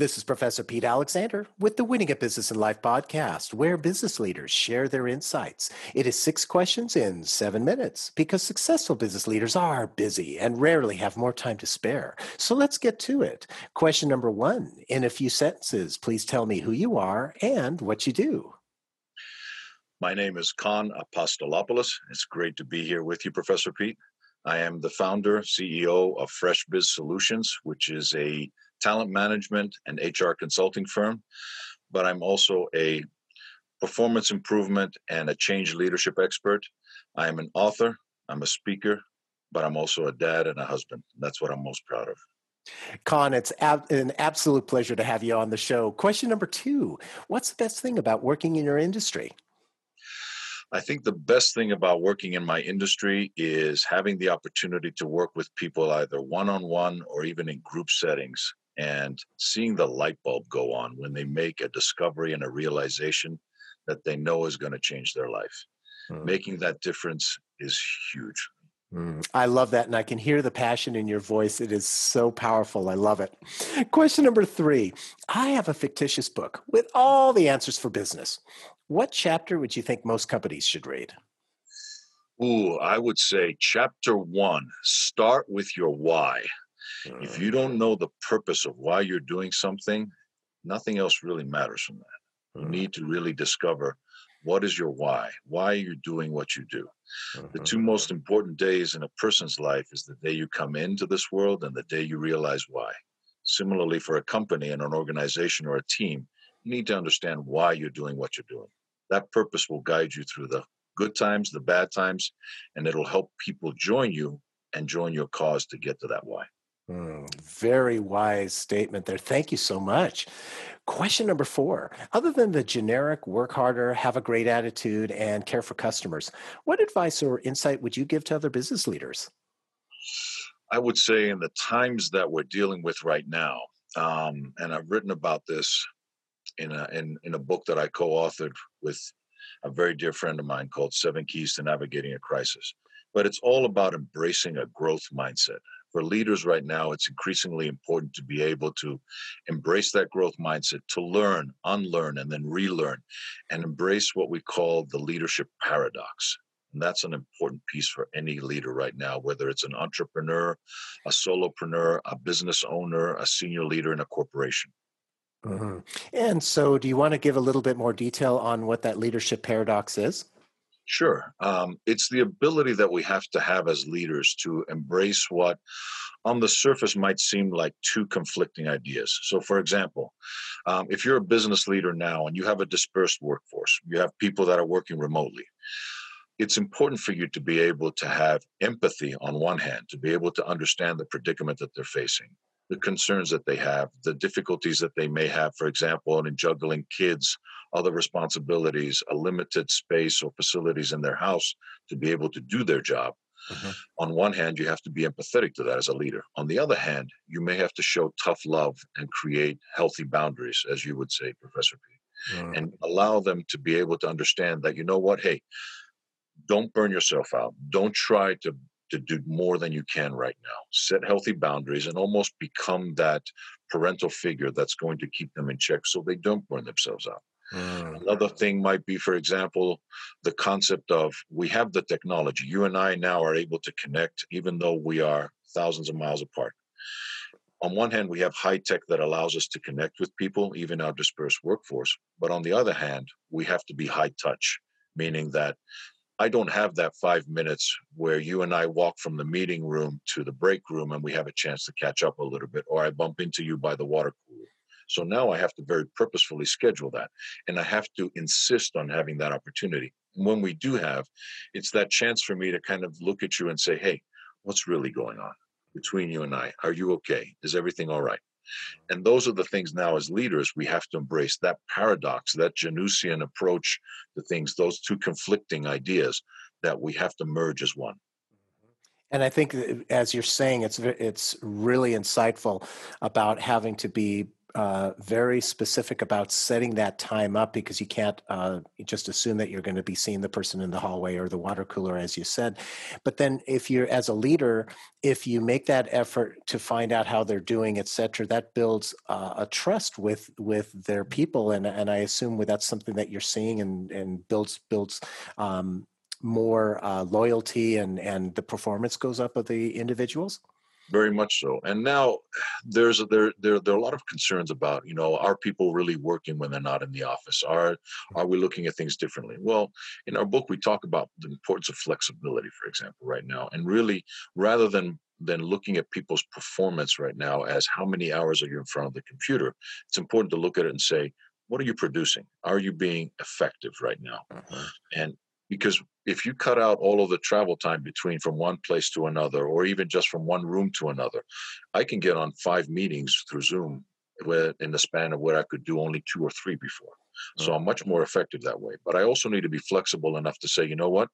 This is Professor Pete Alexander with the Winning at Business and Life podcast, where business leaders share their insights. It is six questions in seven minutes because successful business leaders are busy and rarely have more time to spare. So let's get to it. Question number one In a few sentences, please tell me who you are and what you do. My name is Con Apostolopoulos. It's great to be here with you, Professor Pete. I am the founder, CEO of Fresh Biz Solutions, which is a talent management and HR consulting firm, but I'm also a performance improvement and a change leadership expert. I am an author, I'm a speaker, but I'm also a dad and a husband. That's what I'm most proud of. Con, it's ab- an absolute pleasure to have you on the show. Question number two What's the best thing about working in your industry? I think the best thing about working in my industry is having the opportunity to work with people either one on one or even in group settings and seeing the light bulb go on when they make a discovery and a realization that they know is going to change their life. Mm. Making that difference is huge. Mm, I love that. And I can hear the passion in your voice. It is so powerful. I love it. Question number three I have a fictitious book with all the answers for business. What chapter would you think most companies should read? Ooh, I would say chapter one start with your why. If you don't know the purpose of why you're doing something, nothing else really matters from that. You mm. need to really discover what is your why? Why are you doing what you do? The mm-hmm. two most important days in a person's life is the day you come into this world and the day you realize why. Similarly, for a company and an organization or a team, you need to understand why you're doing what you're doing. That purpose will guide you through the good times, the bad times, and it'll help people join you and join your cause to get to that why. Mm, very wise statement there. Thank you so much. Question number four Other than the generic work harder, have a great attitude, and care for customers, what advice or insight would you give to other business leaders? I would say in the times that we're dealing with right now, um, and I've written about this in a, in, in a book that I co authored with a very dear friend of mine called Seven Keys to Navigating a Crisis. But it's all about embracing a growth mindset for leaders right now, it's increasingly important to be able to embrace that growth mindset, to learn, unlearn, and then relearn, and embrace what we call the leadership paradox. And that's an important piece for any leader right now, whether it's an entrepreneur, a solopreneur, a business owner, a senior leader in a corporation. Mm-hmm. And so, do you want to give a little bit more detail on what that leadership paradox is? Sure. Um, it's the ability that we have to have as leaders to embrace what on the surface might seem like two conflicting ideas. So, for example, um, if you're a business leader now and you have a dispersed workforce, you have people that are working remotely, it's important for you to be able to have empathy on one hand, to be able to understand the predicament that they're facing the concerns that they have, the difficulties that they may have, for example, in juggling kids, other responsibilities, a limited space or facilities in their house to be able to do their job. Mm-hmm. On one hand, you have to be empathetic to that as a leader. On the other hand, you may have to show tough love and create healthy boundaries, as you would say, Professor P, mm. and allow them to be able to understand that, you know what, hey, don't burn yourself out. Don't try to to do more than you can right now. Set healthy boundaries and almost become that parental figure that's going to keep them in check so they don't burn themselves out. Mm. Another thing might be, for example, the concept of we have the technology. You and I now are able to connect even though we are thousands of miles apart. On one hand, we have high tech that allows us to connect with people, even our dispersed workforce. But on the other hand, we have to be high touch, meaning that I don't have that five minutes where you and I walk from the meeting room to the break room and we have a chance to catch up a little bit, or I bump into you by the water cooler. So now I have to very purposefully schedule that. And I have to insist on having that opportunity. And when we do have, it's that chance for me to kind of look at you and say, hey, what's really going on between you and I? Are you okay? Is everything all right? And those are the things now as leaders we have to embrace that paradox, that Janusian approach to things, those two conflicting ideas that we have to merge as one. Mm-hmm. And I think, uh, as you're saying, it's it's really insightful about having to be uh, very specific about setting that time up because you can't uh, just assume that you're going to be seeing the person in the hallway or the water cooler, as you said. But then, if you're as a leader, if you make that effort to find out how they're doing, et cetera, that builds uh, a trust with with their people, and and I assume that's something that you're seeing and and builds builds. Um, more uh, loyalty and and the performance goes up of the individuals very much so. And now there's a, there, there there are a lot of concerns about you know are people really working when they're not in the office? Are are we looking at things differently? Well in our book we talk about the importance of flexibility for example right now. And really rather than than looking at people's performance right now as how many hours are you in front of the computer it's important to look at it and say what are you producing? Are you being effective right now? Uh-huh. and because if you cut out all of the travel time between from one place to another or even just from one room to another i can get on five meetings through zoom where in the span of where i could do only two or three before so I'm much more effective that way. But I also need to be flexible enough to say, you know what?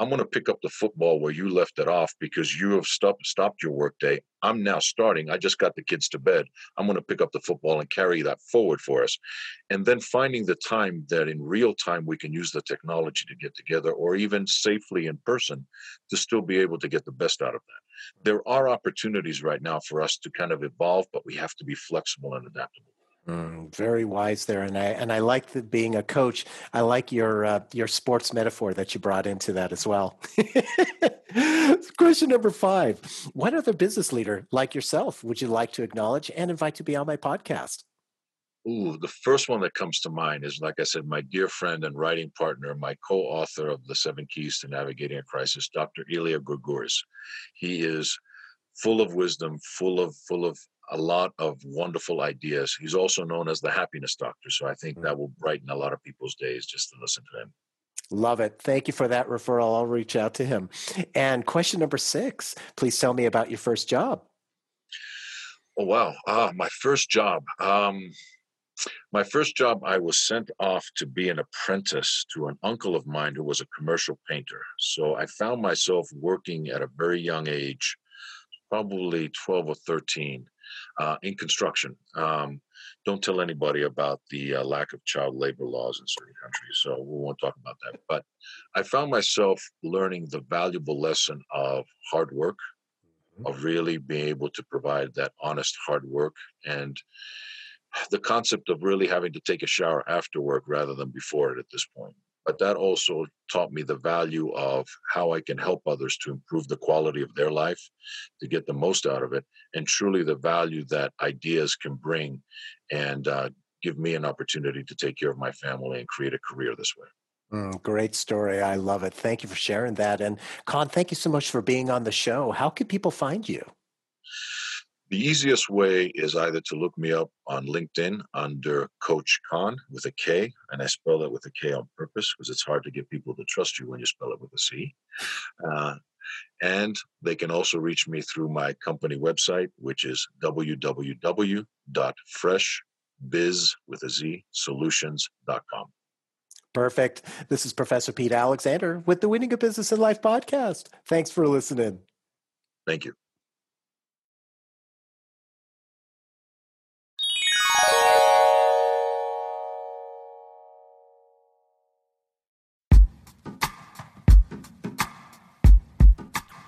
I'm going to pick up the football where you left it off because you have stopped stopped your workday. I'm now starting. I just got the kids to bed. I'm going to pick up the football and carry that forward for us. And then finding the time that in real time we can use the technology to get together or even safely in person to still be able to get the best out of that. There are opportunities right now for us to kind of evolve, but we have to be flexible and adaptable. Mm, very wise there, and I and I like the, being a coach. I like your uh, your sports metaphor that you brought into that as well. Question number five: What other business leader like yourself would you like to acknowledge and invite to be on my podcast? Ooh, the first one that comes to mind is, like I said, my dear friend and writing partner, my co-author of the Seven Keys to Navigating a Crisis, Dr. Ilya Gregoris. He is full of wisdom, full of full of a lot of wonderful ideas. He's also known as the happiness doctor. So I think mm. that will brighten a lot of people's days just to listen to him. Love it. Thank you for that referral. I'll reach out to him. And question number six please tell me about your first job. Oh, wow. Ah, my first job. Um, my first job, I was sent off to be an apprentice to an uncle of mine who was a commercial painter. So I found myself working at a very young age, probably 12 or 13, uh, in construction. Um, don't tell anybody about the uh, lack of child labor laws in certain countries, so we won't talk about that. But I found myself learning the valuable lesson of hard work, mm-hmm. of really being able to provide that honest hard work and the concept of really having to take a shower after work rather than before it at this point but that also taught me the value of how I can help others to improve the quality of their life, to get the most out of it, and truly the value that ideas can bring and uh, give me an opportunity to take care of my family and create a career this way. Mm, great story. I love it. Thank you for sharing that. And Con, thank you so much for being on the show. How can people find you? The easiest way is either to look me up on LinkedIn under Coach Kon with a K, and I spell that with a K on purpose because it's hard to get people to trust you when you spell it with a C. Uh, and they can also reach me through my company website, which is www.freshbiz with a Z solutions.com. Perfect. This is Professor Pete Alexander with the Winning a Business in Life podcast. Thanks for listening. Thank you.